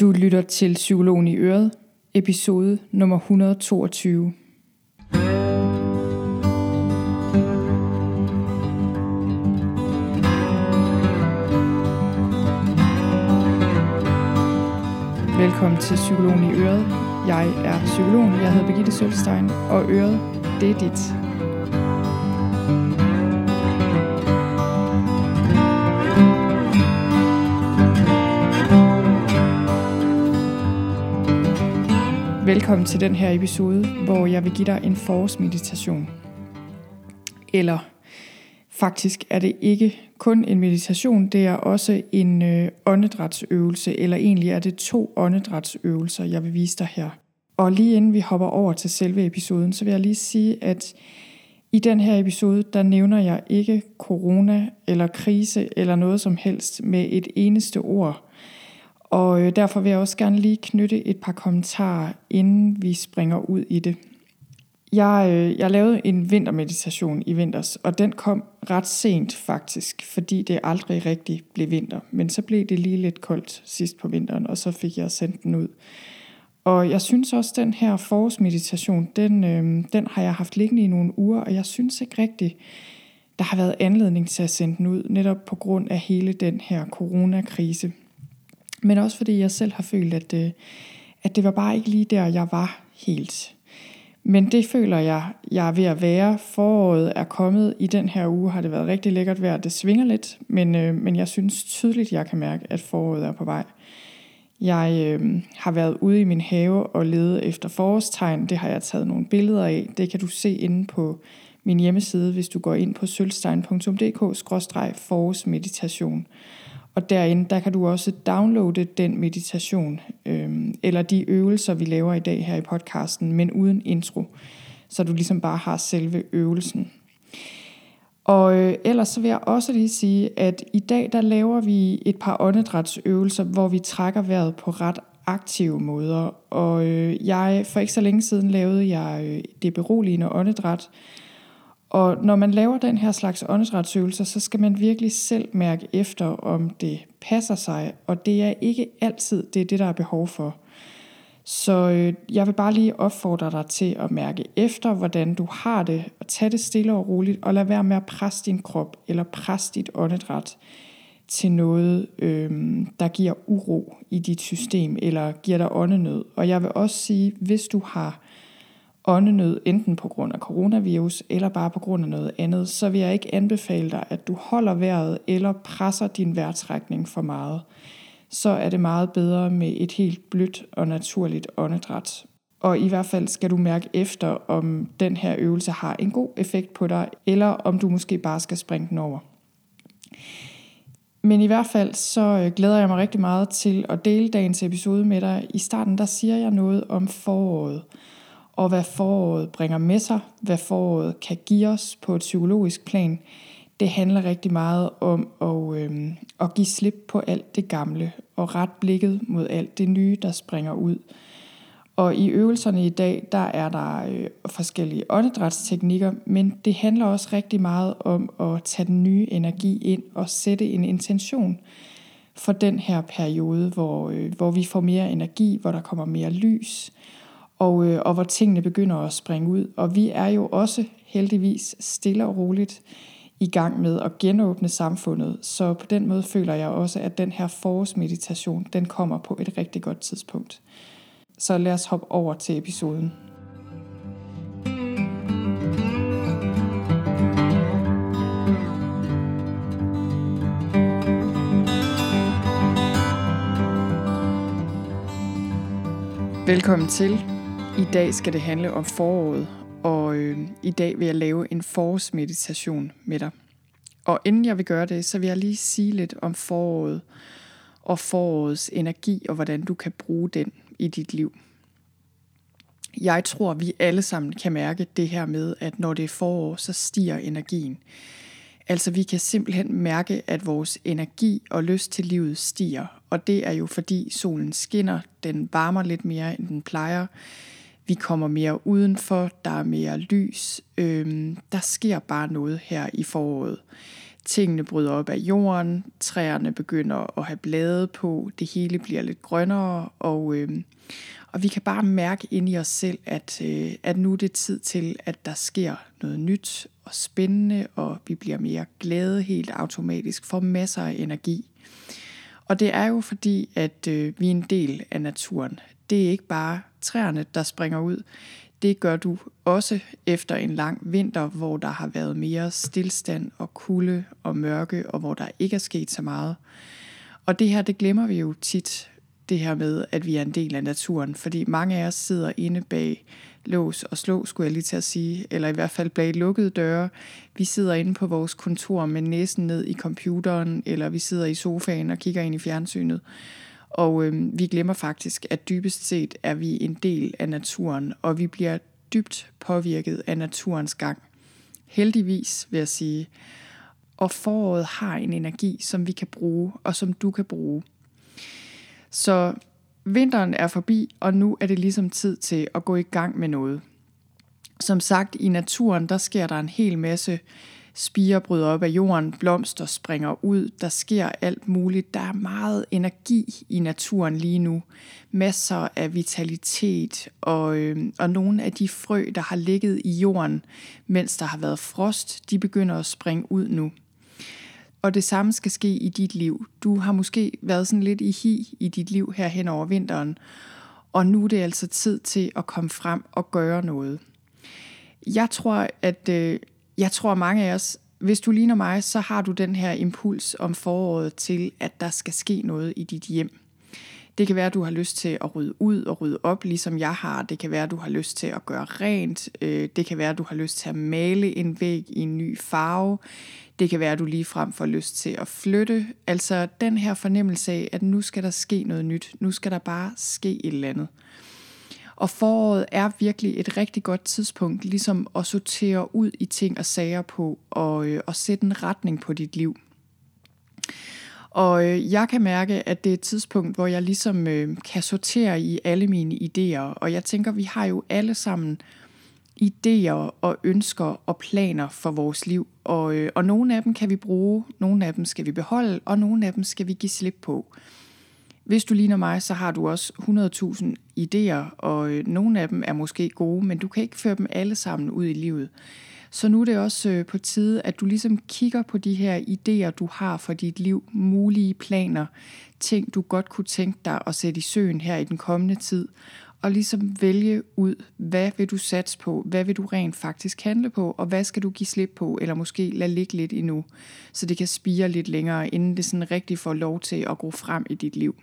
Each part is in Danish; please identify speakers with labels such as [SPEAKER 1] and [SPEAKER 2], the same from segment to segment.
[SPEAKER 1] Du lytter til Psykologen i Øret, episode nummer 122. Velkommen til Psykologen i Øret. Jeg er psykologen, jeg hedder Birgitte Sølstein, og Øret, det er dit. Velkommen til den her episode, hvor jeg vil give dig en forårsmeditation. Eller faktisk er det ikke kun en meditation, det er også en øh, åndedrætsøvelse, eller egentlig er det to åndedrætsøvelser, jeg vil vise dig her. Og lige inden vi hopper over til selve episoden, så vil jeg lige sige, at i den her episode, der nævner jeg ikke corona eller krise eller noget som helst med et eneste ord. Og øh, derfor vil jeg også gerne lige knytte et par kommentarer, inden vi springer ud i det. Jeg, øh, jeg lavede en vintermeditation i vinters, og den kom ret sent faktisk, fordi det aldrig rigtig blev vinter. Men så blev det lige lidt koldt sidst på vinteren, og så fik jeg sendt den ud. Og jeg synes også, at den her forårsmeditation, den, øh, den har jeg haft liggende i nogle uger, og jeg synes ikke rigtigt, der har været anledning til at sende den ud, netop på grund af hele den her coronakrise. Men også fordi jeg selv har følt, at, øh, at det var bare ikke lige der, jeg var helt. Men det føler jeg, jeg er ved at være. Foråret er kommet. I den her uge har det været rigtig lækkert vejr. Det svinger lidt, men, øh, men jeg synes tydeligt, jeg kan mærke, at foråret er på vej. Jeg øh, har været ude i min have og ledet efter forårstegn. Det har jeg taget nogle billeder af. Det kan du se inde på min hjemmeside, hvis du går ind på sølvstein.dk-forårsmeditation. Og derinde, der kan du også downloade den meditation, øh, eller de øvelser, vi laver i dag her i podcasten, men uden intro. Så du ligesom bare har selve øvelsen. Og øh, ellers så vil jeg også lige sige, at i dag der laver vi et par åndedrætsøvelser, hvor vi trækker vejret på ret aktive måder. Og øh, jeg for ikke så længe siden lavede jeg øh, det beroligende åndedræt, og når man laver den her slags åndedrætsøvelser, så skal man virkelig selv mærke efter, om det passer sig, og det er ikke altid det, er det der er behov for. Så øh, jeg vil bare lige opfordre dig til at mærke efter, hvordan du har det, og tage det stille og roligt, og lad være med at presse din krop, eller presse dit åndedræt til noget, øh, der giver uro i dit system, eller giver dig åndenød. Og jeg vil også sige, hvis du har åndenød, enten på grund af coronavirus eller bare på grund af noget andet, så vil jeg ikke anbefale dig, at du holder vejret eller presser din vejrtrækning for meget. Så er det meget bedre med et helt blødt og naturligt åndedræt. Og i hvert fald skal du mærke efter, om den her øvelse har en god effekt på dig, eller om du måske bare skal springe den over. Men i hvert fald så øh, glæder jeg mig rigtig meget til at dele dagens episode med dig. I starten der siger jeg noget om foråret og hvad foråret bringer med sig, hvad foråret kan give os på et psykologisk plan, det handler rigtig meget om at, øh, at give slip på alt det gamle og ret blikket mod alt det nye, der springer ud. Og i øvelserne i dag, der er der øh, forskellige åndedrætsteknikker, men det handler også rigtig meget om at tage den nye energi ind og sætte en intention for den her periode, hvor, øh, hvor vi får mere energi, hvor der kommer mere lys, og, øh, og hvor tingene begynder at springe ud. Og vi er jo også heldigvis stille og roligt i gang med at genåbne samfundet. Så på den måde føler jeg også, at den her forårsmeditation, den kommer på et rigtig godt tidspunkt. Så lad os hoppe over til episoden. Velkommen til. I dag skal det handle om foråret, og øh, i dag vil jeg lave en forårsmeditation med dig. Og inden jeg vil gøre det, så vil jeg lige sige lidt om foråret og forårets energi og hvordan du kan bruge den i dit liv. Jeg tror, vi alle sammen kan mærke det her med, at når det er forår, så stiger energien. Altså vi kan simpelthen mærke, at vores energi og lyst til livet stiger. Og det er jo fordi solen skinner, den varmer lidt mere, end den plejer. Vi kommer mere udenfor, der er mere lys. Øhm, der sker bare noget her i foråret. tingene bryder op af jorden, træerne begynder at have blade på, det hele bliver lidt grønnere, og, øhm, og vi kan bare mærke ind i os selv, at, øh, at nu er det tid til, at der sker noget nyt og spændende, og vi bliver mere glade helt automatisk, får masser af energi. Og det er jo fordi, at øh, vi er en del af naturen. Det er ikke bare træerne, der springer ud. Det gør du også efter en lang vinter, hvor der har været mere stillstand og kulde og mørke, og hvor der ikke er sket så meget. Og det her, det glemmer vi jo tit, det her med, at vi er en del af naturen, fordi mange af os sidder inde bag lås og slå, skulle jeg lige til at sige, eller i hvert fald bag lukkede døre. Vi sidder inde på vores kontor med næsen ned i computeren, eller vi sidder i sofaen og kigger ind i fjernsynet. Og øh, vi glemmer faktisk, at dybest set er vi en del af naturen, og vi bliver dybt påvirket af naturens gang. Heldigvis, vil jeg sige. Og foråret har en energi, som vi kan bruge, og som du kan bruge. Så vinteren er forbi, og nu er det ligesom tid til at gå i gang med noget. Som sagt, i naturen, der sker der en hel masse spiger bryder op af jorden, blomster springer ud, der sker alt muligt. Der er meget energi i naturen lige nu. Masser af vitalitet, og, øh, og nogle af de frø, der har ligget i jorden, mens der har været frost, de begynder at springe ud nu. Og det samme skal ske i dit liv. Du har måske været sådan lidt i hi i dit liv her hen over vinteren, og nu er det altså tid til at komme frem og gøre noget. Jeg tror, at øh, jeg tror mange af os, hvis du ligner mig, så har du den her impuls om foråret til, at der skal ske noget i dit hjem. Det kan være, at du har lyst til at rydde ud og rydde op, ligesom jeg har. Det kan være, at du har lyst til at gøre rent. Øh, det kan være, at du har lyst til at male en væg i en ny farve. Det kan være, at du ligefrem får lyst til at flytte. Altså den her fornemmelse af, at nu skal der ske noget nyt. Nu skal der bare ske et eller andet. Og foråret er virkelig et rigtig godt tidspunkt, ligesom at sortere ud i ting og sager på, og, øh, og sætte en retning på dit liv. Og øh, jeg kan mærke, at det er et tidspunkt, hvor jeg ligesom øh, kan sortere i alle mine idéer. Og jeg tænker, vi har jo alle sammen idéer og ønsker og planer for vores liv. Og, øh, og nogle af dem kan vi bruge, nogle af dem skal vi beholde, og nogle af dem skal vi give slip på. Hvis du ligner mig, så har du også 100.000 idéer, og øh, nogle af dem er måske gode, men du kan ikke føre dem alle sammen ud i livet. Så nu er det også øh, på tide, at du ligesom kigger på de her idéer, du har for dit liv, mulige planer, ting du godt kunne tænke dig at sætte i søen her i den kommende tid, og ligesom vælge ud, hvad vil du satse på, hvad vil du rent faktisk handle på, og hvad skal du give slip på, eller måske lade ligge lidt endnu, så det kan spire lidt længere, inden det sådan rigtig får lov til at gå frem i dit liv.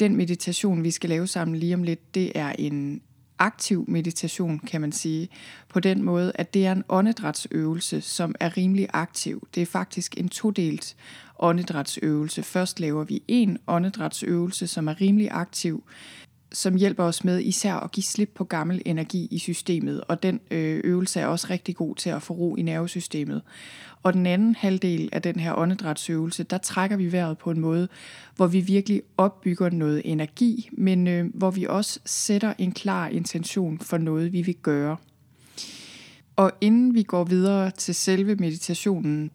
[SPEAKER 1] Den meditation, vi skal lave sammen lige om lidt, det er en aktiv meditation, kan man sige, på den måde, at det er en åndedrætsøvelse, som er rimelig aktiv. Det er faktisk en todelt åndedrætsøvelse. Først laver vi en åndedrætsøvelse, som er rimelig aktiv, som hjælper os med især at give slip på gammel energi i systemet, og den øh, øvelse er også rigtig god til at få ro i nervesystemet. Og den anden halvdel af den her åndedrætsøvelse, der trækker vi vejret på en måde, hvor vi virkelig opbygger noget energi, men øh, hvor vi også sætter en klar intention for noget, vi vil gøre. Og inden vi går videre til selve meditationen,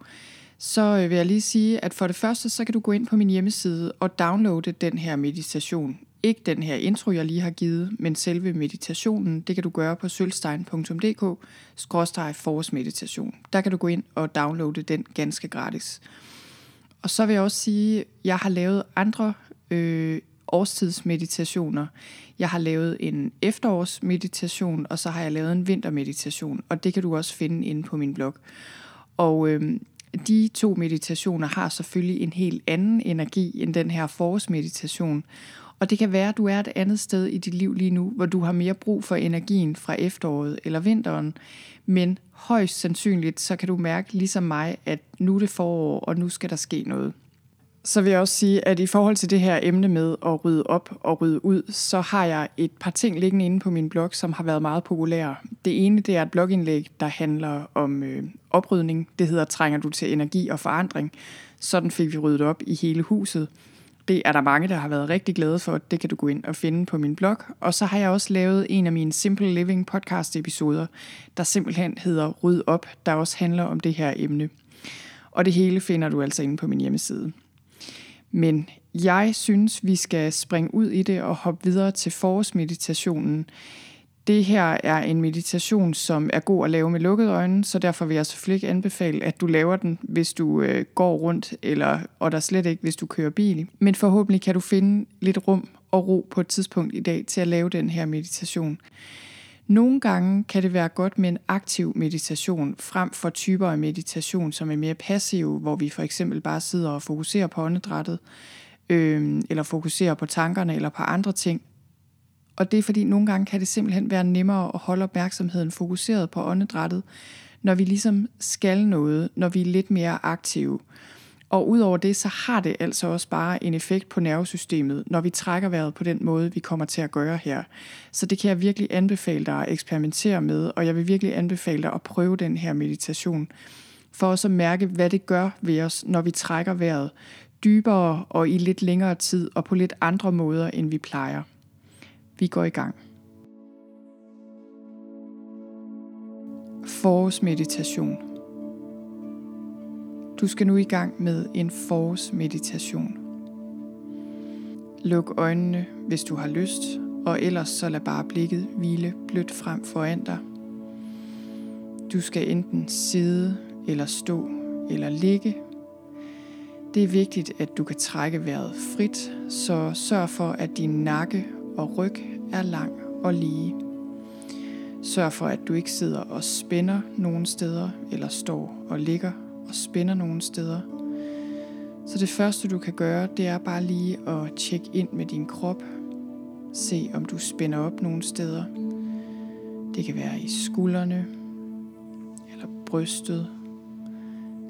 [SPEAKER 1] så øh, vil jeg lige sige, at for det første, så kan du gå ind på min hjemmeside og downloade den her meditation. Ikke den her intro, jeg lige har givet, men selve meditationen, det kan du gøre på sølvstein.dk-forårsmeditation. Der kan du gå ind og downloade den ganske gratis. Og så vil jeg også sige, at jeg har lavet andre øh, årstidsmeditationer. Jeg har lavet en efterårsmeditation, og så har jeg lavet en vintermeditation, og det kan du også finde inde på min blog. Og øh, de to meditationer har selvfølgelig en helt anden energi end den her forårsmeditation. Og det kan være, at du er et andet sted i dit liv lige nu, hvor du har mere brug for energien fra efteråret eller vinteren. Men højst sandsynligt, så kan du mærke ligesom mig, at nu er det forår, og nu skal der ske noget. Så vil jeg også sige, at i forhold til det her emne med at rydde op og rydde ud, så har jeg et par ting liggende inde på min blog, som har været meget populære. Det ene det er et blogindlæg, der handler om øh, oprydning. Det hedder Trænger du til energi og forandring? Sådan fik vi ryddet op i hele huset. Det er der mange, der har været rigtig glade for. Det kan du gå ind og finde på min blog. Og så har jeg også lavet en af mine Simple Living podcast episoder, der simpelthen hedder Ryd op, der også handler om det her emne. Og det hele finder du altså inde på min hjemmeside. Men jeg synes, vi skal springe ud i det og hoppe videre til forårsmeditationen. Det her er en meditation, som er god at lave med lukkede øjne, så derfor vil jeg selvfølgelig ikke anbefale, at du laver den, hvis du øh, går rundt, eller, og der slet ikke, hvis du kører bil. Men forhåbentlig kan du finde lidt rum og ro på et tidspunkt i dag til at lave den her meditation. Nogle gange kan det være godt med en aktiv meditation frem for typer af meditation, som er mere passive, hvor vi for eksempel bare sidder og fokuserer på åndedrættet, øh, eller fokuserer på tankerne eller på andre ting. Og det er fordi, nogle gange kan det simpelthen være nemmere at holde opmærksomheden fokuseret på åndedrættet, når vi ligesom skal noget, når vi er lidt mere aktive. Og udover det, så har det altså også bare en effekt på nervesystemet, når vi trækker vejret på den måde, vi kommer til at gøre her. Så det kan jeg virkelig anbefale dig at eksperimentere med, og jeg vil virkelig anbefale dig at prøve den her meditation, for også at mærke, hvad det gør ved os, når vi trækker vejret dybere og i lidt længere tid og på lidt andre måder, end vi plejer. Vi går i gang. Forårsmeditation. Du skal nu i gang med en forårsmeditation. Luk øjnene, hvis du har lyst, og ellers så lad bare blikket hvile blødt frem foran dig. Du skal enten sidde eller stå eller ligge. Det er vigtigt, at du kan trække vejret frit, så sørg for, at din nakke og ryg er lang og lige. Sørg for, at du ikke sidder og spænder nogen steder, eller står og ligger og spænder nogen steder. Så det første du kan gøre, det er bare lige at tjekke ind med din krop. Se om du spænder op nogle steder. Det kan være i skuldrene, eller brystet,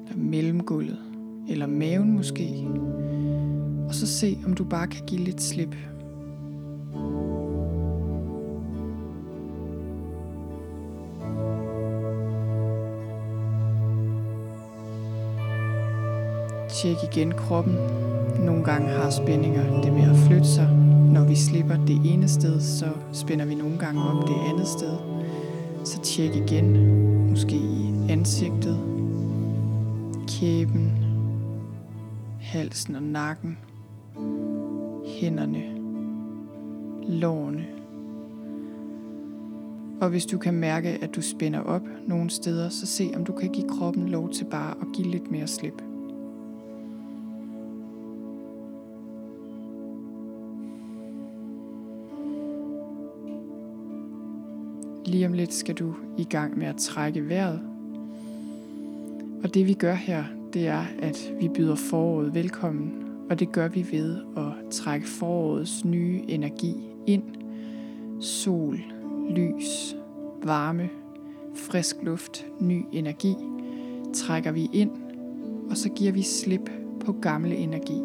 [SPEAKER 1] eller mellemgulvet, eller maven måske. Og så se om du bare kan give lidt slip. Tjek igen kroppen. Nogle gange har spændinger det med at flytte sig. Når vi slipper det ene sted, så spænder vi nogle gange op det andet sted. Så tjek igen, måske i ansigtet, kæben, halsen og nakken, hænderne, lårene. Og hvis du kan mærke, at du spænder op nogle steder, så se om du kan give kroppen lov til bare at give lidt mere slip. Lige om lidt skal du i gang med at trække vejret. Og det vi gør her, det er, at vi byder foråret velkommen, og det gør vi ved at trække forårets nye energi ind. Sol, lys, varme, frisk luft, ny energi trækker vi ind, og så giver vi slip på gamle energi,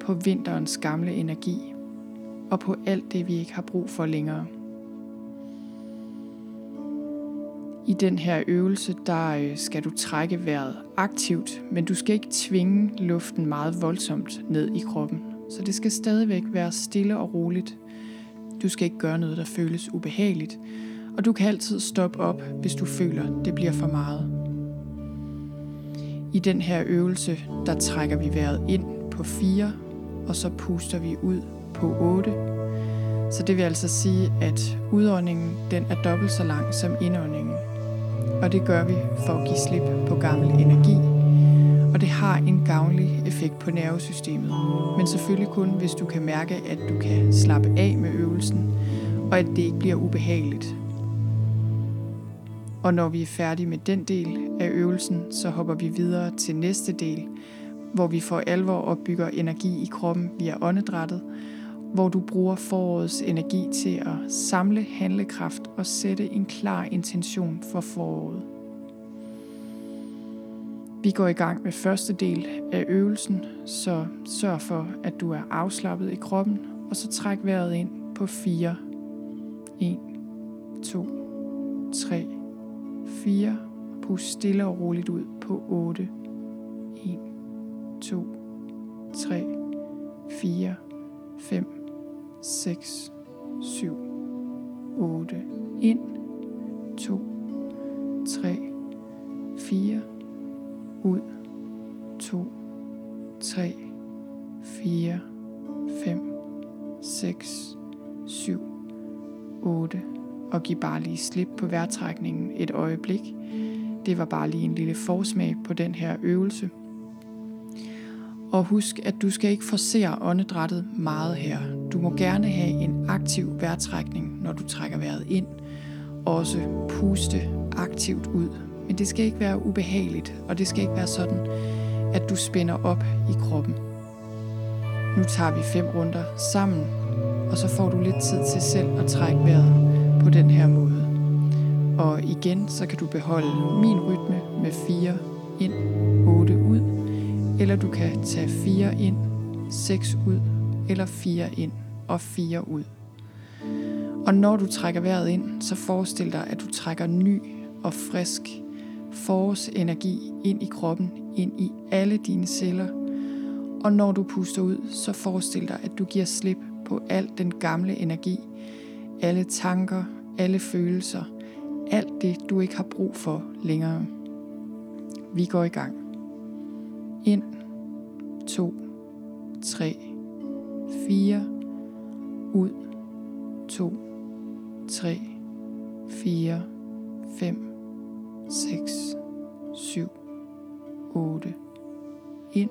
[SPEAKER 1] på vinterens gamle energi, og på alt det, vi ikke har brug for længere. I den her øvelse, der øh, skal du trække vejret aktivt, men du skal ikke tvinge luften meget voldsomt ned i kroppen. Så det skal stadigvæk være stille og roligt. Du skal ikke gøre noget, der føles ubehageligt, og du kan altid stoppe op, hvis du føler, det bliver for meget. I den her øvelse, der trækker vi vejret ind på 4, og så puster vi ud på 8. Så det vil altså sige, at udåndingen den er dobbelt så lang som indåndingen og det gør vi for at give slip på gammel energi. Og det har en gavnlig effekt på nervesystemet, men selvfølgelig kun, hvis du kan mærke, at du kan slappe af med øvelsen, og at det ikke bliver ubehageligt. Og når vi er færdige med den del af øvelsen, så hopper vi videre til næste del, hvor vi for alvor opbygger energi i kroppen via åndedrættet, hvor du bruger forårets energi til at samle handlekraft og sætte en klar intention for foråret. Vi går i gang med første del af øvelsen, så sørg for, at du er afslappet i kroppen, og så træk vejret ind på 4. 1, 2, 3, 4. Pust stille og roligt ud på 8. 1, 2, 3, 4, 5, 6, 7, 8. Ind. 2, 3, 4. give slip på vejrtrækningen et øjeblik. Det var bare lige en lille forsmag på den her øvelse. Og husk, at du skal ikke forsere åndedrættet meget her. Du må gerne have en aktiv vejrtrækning, når du trækker vejret ind. Også puste aktivt ud. Men det skal ikke være ubehageligt, og det skal ikke være sådan, at du spænder op i kroppen. Nu tager vi fem runder sammen, og så får du lidt tid til selv at trække vejret på den her måde. Og igen, så kan du beholde min rytme med 4 ind, 8 ud, eller du kan tage 4 ind, 6 ud, eller 4 ind og 4 ud. Og når du trækker vejret ind, så forestil dig, at du trækker ny og frisk forårsenergi ind i kroppen, ind i alle dine celler. Og når du puster ud, så forestil dig, at du giver slip på al den gamle energi, alle tanker, alle følelser, alt det, du ikke har brug for længere. Vi går i gang. Ind. 2. 3. 4. Ud. 2. 3. 4. 5. 6. 7. 8. Ind.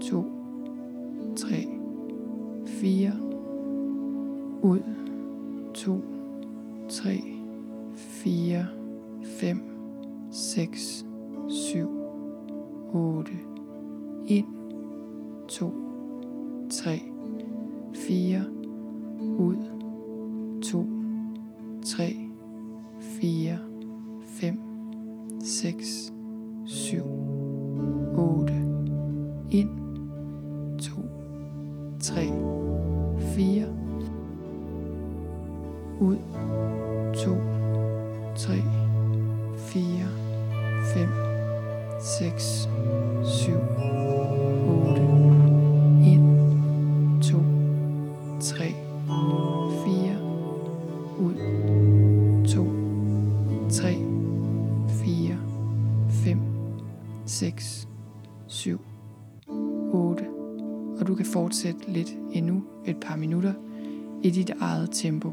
[SPEAKER 1] 2. 3. 4. Ud. 2. 3. 4, 5, 6, 7, 8. Ind, 2, 3, 4, 5, 6, 7, 8, 1, 2, 3, 4, ud, 2, 3, 4, 5, 6, 7, 8, og du kan fortsætte lidt endnu et par minutter i dit eget tempo.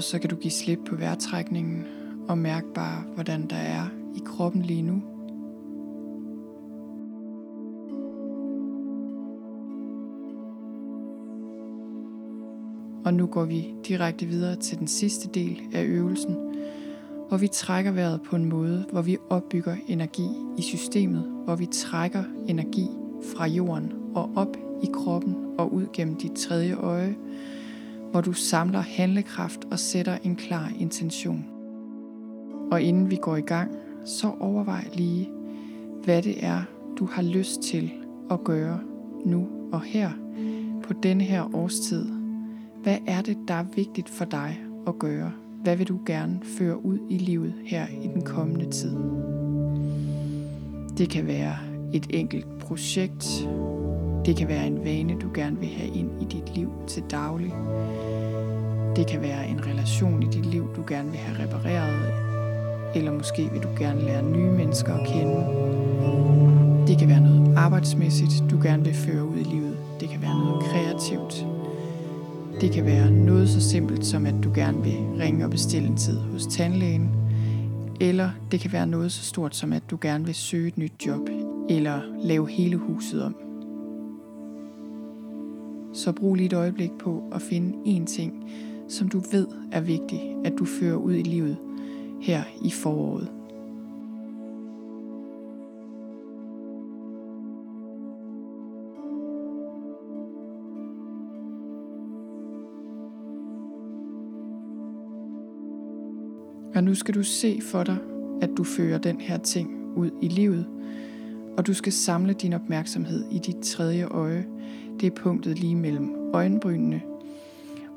[SPEAKER 1] Og så kan du give slip på vejrtrækningen og mærke bare, hvordan der er i kroppen lige nu. Og nu går vi direkte videre til den sidste del af øvelsen, hvor vi trækker vejret på en måde, hvor vi opbygger energi i systemet, hvor vi trækker energi fra jorden og op i kroppen og ud gennem dit tredje øje, hvor du samler handlekraft og sætter en klar intention. Og inden vi går i gang, så overvej lige, hvad det er, du har lyst til at gøre nu og her på denne her årstid. Hvad er det, der er vigtigt for dig at gøre? Hvad vil du gerne føre ud i livet her i den kommende tid? Det kan være et enkelt projekt. Det kan være en vane, du gerne vil have ind i dit liv til daglig. Det kan være en relation i dit liv, du gerne vil have repareret. Eller måske vil du gerne lære nye mennesker at kende. Det kan være noget arbejdsmæssigt, du gerne vil føre ud i livet. Det kan være noget kreativt. Det kan være noget så simpelt som, at du gerne vil ringe og bestille en tid hos tandlægen. Eller det kan være noget så stort som, at du gerne vil søge et nyt job eller lave hele huset om. Så brug lige et øjeblik på at finde én ting, som du ved er vigtig, at du fører ud i livet her i foråret. Og nu skal du se for dig, at du fører den her ting ud i livet, og du skal samle din opmærksomhed i dit tredje øje. Det er punktet lige mellem øjenbrynene.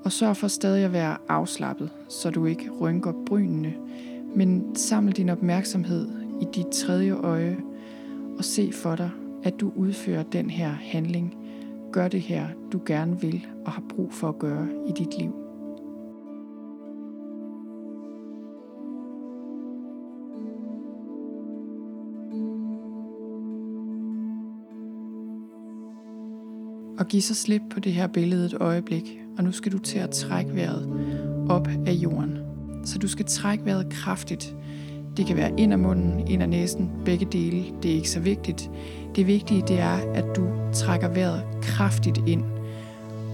[SPEAKER 1] Og sørg for stadig at være afslappet, så du ikke rynker brynene, men saml din opmærksomhed i dit tredje øje og se for dig, at du udfører den her handling. Gør det her, du gerne vil og har brug for at gøre i dit liv. Og giv så slip på det her billede et øjeblik, og nu skal du til at trække vejret op af jorden. Så du skal trække vejret kraftigt. Det kan være ind af munden, ind af næsen, begge dele. Det er ikke så vigtigt. Det vigtige det er, at du trækker vejret kraftigt ind,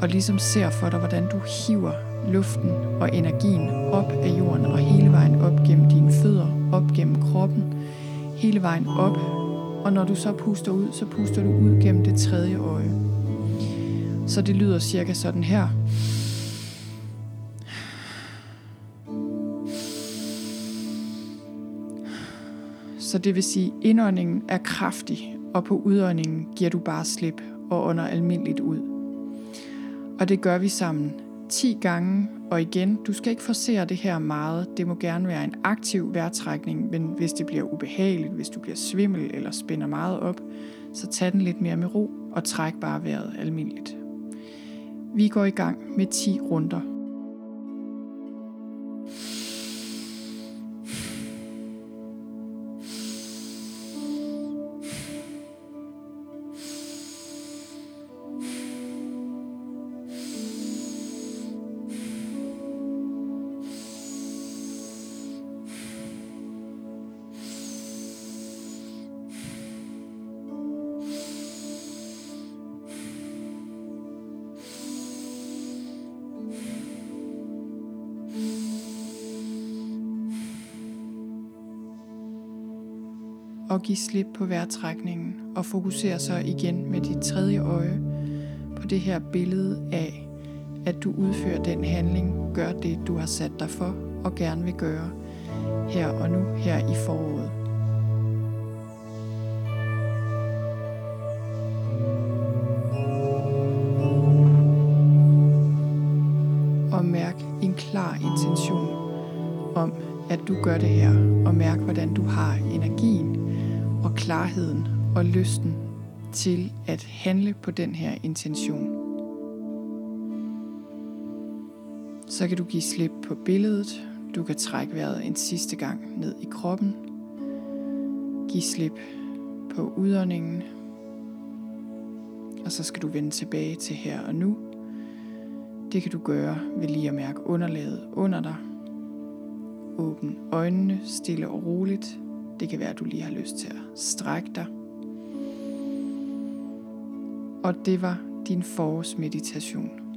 [SPEAKER 1] og ligesom ser for dig, hvordan du hiver luften og energien op af jorden og hele vejen op gennem dine fødder, op gennem kroppen, hele vejen op. Og når du så puster ud, så puster du ud gennem det tredje øje. Så det lyder cirka sådan her. Så det vil sige, at indåndingen er kraftig, og på udåndingen giver du bare slip og under almindeligt ud. Og det gør vi sammen 10 gange, og igen, du skal ikke forsere det her meget. Det må gerne være en aktiv vejrtrækning, men hvis det bliver ubehageligt, hvis du bliver svimmel eller spænder meget op, så tag den lidt mere med ro og træk bare vejret almindeligt. Vi går i gang med 10 runder. Og giv slip på vejrtrækningen og fokuser så igen med dit tredje øje på det her billede af, at du udfører den handling, gør det, du har sat dig for og gerne vil gøre her og nu, her i foråret. Og lysten til at handle på den her intention. Så kan du give slip på billedet. Du kan trække vejret en sidste gang ned i kroppen. Giv slip på udåndingen. Og så skal du vende tilbage til her og nu. Det kan du gøre ved lige at mærke underlaget under dig. Åbn øjnene stille og roligt det kan være, at du lige har lyst til at strække dig. Og det var din forårsmeditation.